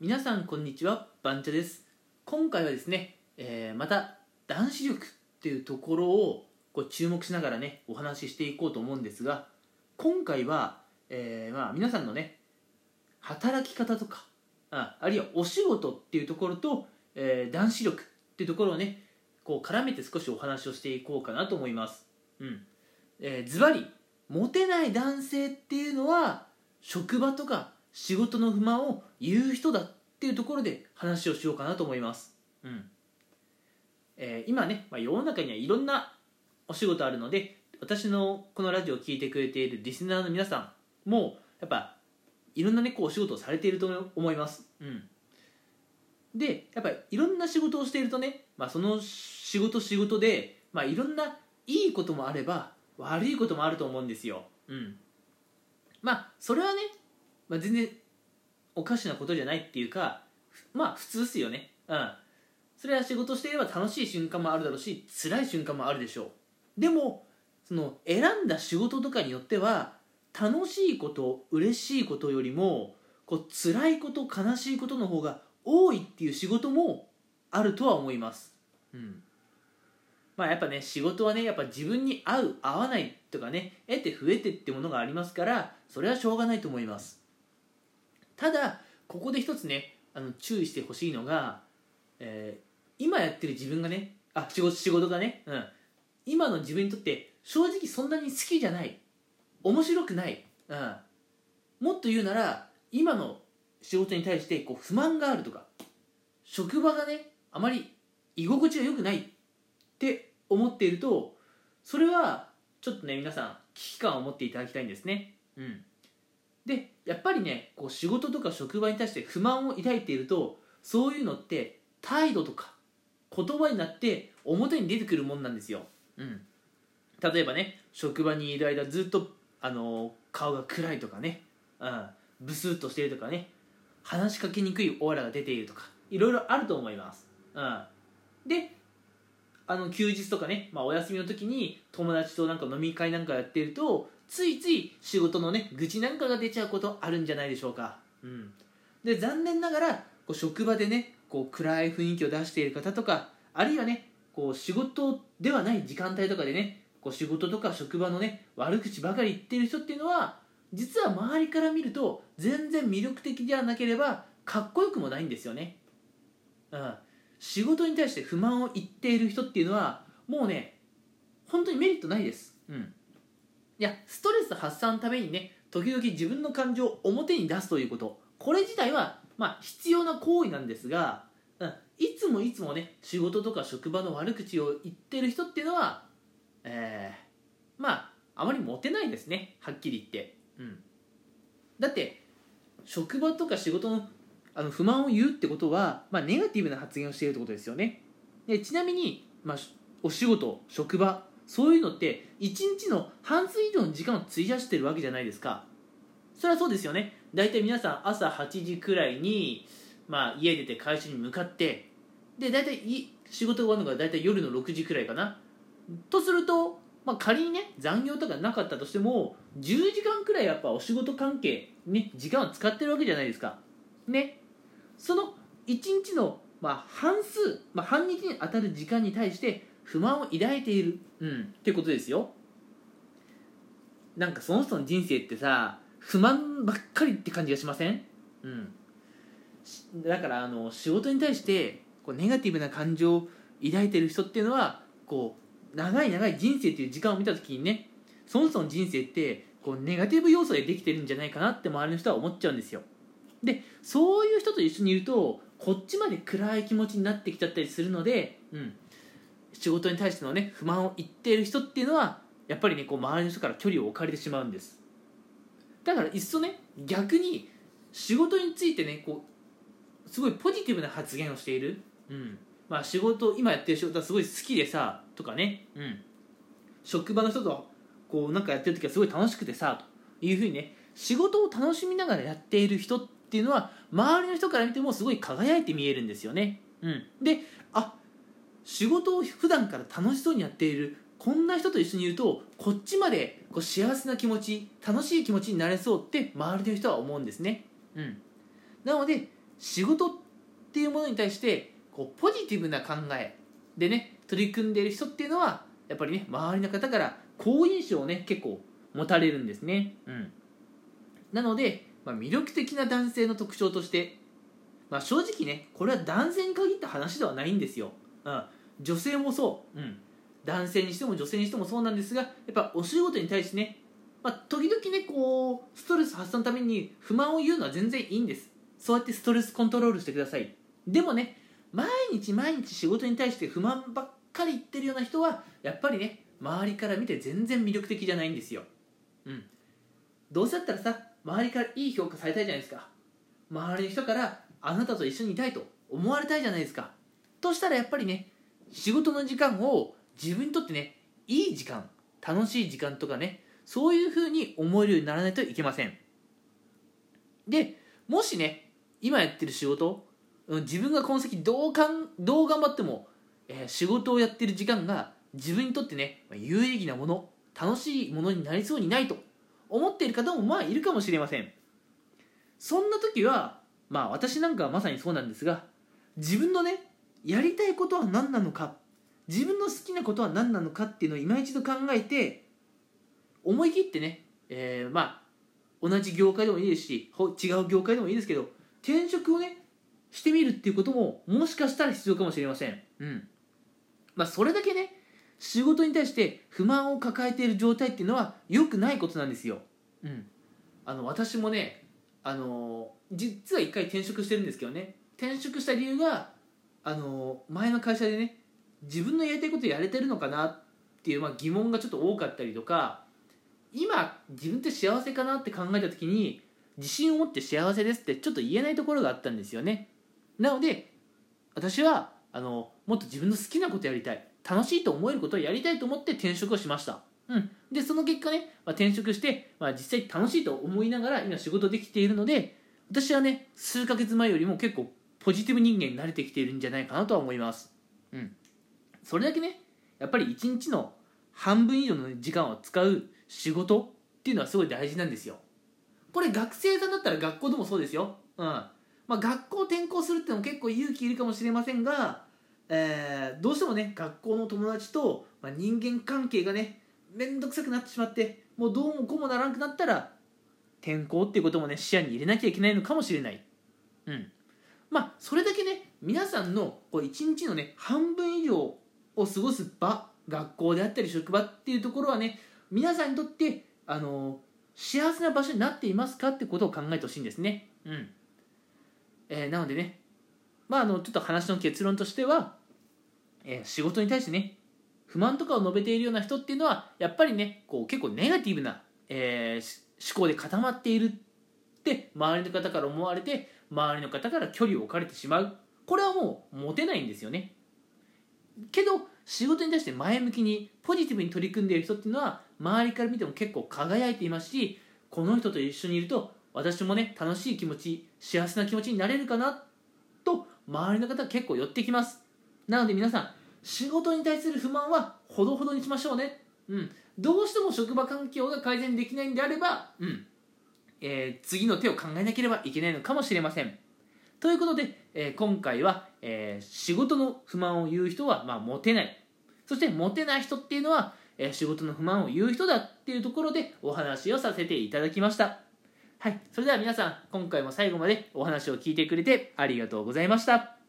皆さんこんにちはバンチャです。今回はですね、えーまた男子力っていうところをこう注目しながらねお話ししていこうと思うんですが今回は、えーまあ、皆さんのね働き方とかああるいはお仕事っていうところと、えー男子力っていうところをねこう絡めて少しお話をしていこうかなと思います。うん。えーズバリモテない男性っていうのは職場とか仕事の不満を言う人だっていうところで話をしようかなと思います、うん。えー今ね、まあ、世の中にはいろんなお仕事あるので私のこのラジオを聞いてくれているリスナーの皆さんもやっぱいろんなねこうお仕事をされていると思います、うん、でやっぱりいろんな仕事をしているとね、まあ、その仕事仕事で、まあ、いろんないいこともあれば悪いこともあると思うんですよ、うん、まあそれはね、まあ、全然おかしなことじゃないっていうかまあ普通っすよね。うん。それは仕事していれば楽しい瞬間もあるだろうし辛い瞬間もあるでしょう。でもその選んだ仕事とかによっては楽しいこと嬉しいことよりもこう辛いこと悲しいことの方が多いっていう仕事もあるとは思います。うん。まあやっぱね仕事はねやっぱ自分に合う合わないとかね得て増えてってものがありますからそれはしょうがないと思います。ただここで一つねあの注意してほしいのが、えー今やってる自分がねあ仕事仕事がね、うん、今の自分にとって正直そんなに好きじゃない。面白くない、うん、もっと言うなら今の仕事に対してこう不満があるとか職場がねあまり居心地が良くないって思っているとそれはちょっとね皆さん危機感を持っていただきたいんですね。うん。でやっぱりねこう仕事とか職場に対して不満を抱いているとそういうのって態度とか言葉になって表に出てくるもんなんですよ、うん、例えばね職場にいる間ずっとあの顔が暗いとかね、うん、ブスッとしてるとかね。話しかけにくいオーラが出ているとかいろいろあると思います、うん、であの休日とかね、まあ、お休みの時に友達となんか飲み会なんかやってるとついつい仕事のね愚痴なんかが出ちゃうことあるんじゃないでしょうか、うん、で残念ながらこう職場でねこう暗い雰囲気を出している方とかあるいはねこう仕事ではない時間帯とかでねこう仕事とか職場のね悪口ばかり言ってる人っていうのは実は周りから見ると全然魅力的ではなければかっこよくもないんですよね、うん、仕事に対して不満を言っている人っていうのはもうね本当にメリットないです、うん、いやストレス発散のためにね時々自分の感情を表に出すということ。これ自体はまあ必要な行為なんですが、うん、いつもいつもね仕事とか職場の悪口を言ってる人っていうのはえー、まああまりモテないですね。はっきり言って、うん、だって職場とか仕事のあの不満を言うってことは、まあ、ネガティブな発言をしているってことですよね。でちなみに、まあ、お仕事職場そういうのって1日の半数以上の時間を費やしてるわけじゃないですか。それはそうですよね。大体皆さん朝8時くらいに、まあ、家出て会社に向かってで大体仕事が終わるのが大体夜の6時くらいかな。とすると、まあ、仮にね残業とかなかったとしても10時間くらいやっぱお仕事関係ね時間を使ってるわけじゃないですか。ね。その1日の、まあ、半数、まあ、半日に当たる時間に対して不満を抱いている、うん、ってことですよ。なんかその人の人生ってさ不満ばっかりって感じがしません？うん。だからあの仕事に対してこうネガティブな感情を抱いてる人っていうのはこう長い長い人生っていう時間を見た時にねその人の人生ってこうネガティブ要素でできてるんじゃないかなって周りの人は思っちゃうんですよ。でそういう人と一緒にいるとこっちまで暗い気持ちになってきちゃったりするので、うん、仕事に対してのね不満を言っている人っていうのはやっぱりねこう周りの人から距離を置かれてしまうんです。だからいっそね逆に仕事についてねこうすごいポジティブな発言をしている、うん。まあ、仕事今やってる仕事はすごい好きでさとかね、うん、職場の人とこうなんかやってる時はすごい楽しくてさというふうにね仕事を楽しみながらやっている人っていうのは周りの人から見てもすごい輝いて見えるんですよね、うん、であ仕事を普段から楽しそうにやっているこんな人と一緒にいるとこっちまでこう幸せな気持ち楽しい気持ちになれそうって周りの人は思うんですね、うん、なので仕事っていうものに対してこうポジティブな考えでね取り組んでいる人っていうのはやっぱりね周りの方から好印象をね結構持たれるんですね、うん、なので、まあ、魅力的な男性の特徴として、まあ、正直ねこれは男性に限った話ではないんですよ、うん、女性もそう、うん、男性にしても女性にしてもそうなんですがやっぱお仕事に対してね、まあ、時々ねこうストレス発散のために不満を言うのは全然いいんです。そうやってストレスコントロールしてください。でもね毎日毎日仕事に対して不満ばっかり言ってるような人はやっぱりね周りから見て全然魅力的じゃないんですよ。うん。どうせだったらさ周りからいい評価されたいじゃないですか。周りの人からあなたと一緒にいたいと思われたいじゃないですか。としたらやっぱりね仕事の時間を自分にとってねいい時間楽しい時間とかねそういうふうに思えるようにならないといけません。でもしね今やってる仕事自分がこの先どうかんどう頑張っても、えー、仕事をやってる時間が自分にとってね有意義なもの楽しいものになりそうにないと思っている方もまあいるかもしれません。そんな時はまあ私なんかはまさにそうなんですが自分のねやりたいことは何なのか？自分の好きなことは何なのかっていうのを今一度考えて思い切ってね、えー、まあ同じ業界でもいいですし違う業界でもいいですけど転職をねしてみるっていうことももしかしたら必要かもしれません。うん。まあそれだけね仕事に対して不満を抱えている状態っていうのは良くないことなんですよ。うん、あの私もねあの実は一回転職してるんですけどね。転職した理由があの前の会社でね自分のやりたいことやれてるのかなっていう、まあ、疑問がちょっと多かったりとか今自分って幸せかなって考えた時に自信を持って幸せですってちょっと言えないところがあったんですよね。なので私はあのもっと自分の好きなことやりたい。楽しいと思えることをやりたいと思って転職をしました。うん、でその結果ね、まあ、転職して、まあ、実際楽しいと思いながら今仕事できているので私はね数ヶ月前よりも結構ポジティブ人間に慣れてきているんじゃないかなとは思います。うん、それだけねやっぱり一日の半分以上の時間を使う仕事っていうのはすごい大事なんですよ。これ学生さんだったら学校でもそうですよ。うんまあ、学校転校するってのも結構勇気いるかもしれませんがえー、どうしてもね学校の友達と、まあ、人間関係がね面倒くさくなってしまってもうどうもこうもならんくなったら転校っていうこともね視野に入れなきゃいけないのかもしれないうんまあそれだけね皆さんの一日のね半分以上を過ごす場学校であったり職場っていうところはね皆さんにとってあの幸せな場所になっていますかってことを考えてほしいんですね。うん、えー、なのでねまああのちょっと話の結論としてはえー、仕事に対してね不満とかを述べているような人っていうのはやっぱりねこう結構ネガティブな、えー、思考で固まっているって周りの方から思われて周りの方から距離を置かれてしまう。これはもうモテないんですよね。けど仕事に対して前向きにポジティブに取り組んでいる人っていうのは周りから見ても結構輝いていますしこの人と一緒にいると私もね楽しい気持ち幸せな気持ちになれるかなと周りの方結構寄ってきます。なので皆さん仕事に対する不満はほどほどにしましょうね。うん。どうしても職場環境が改善できないんであればうん。えー、次の手を考えなければいけないのかもしれません。ということで、えー、今回は、えー、仕事の不満を言う人は、まあ、モテない。そしてモテない人っていうのは、えー、仕事の不満を言う人だっていうところでお話をさせていただきました。はい。それでは皆さん今回も最後までお話を聞いてくれてありがとうございました。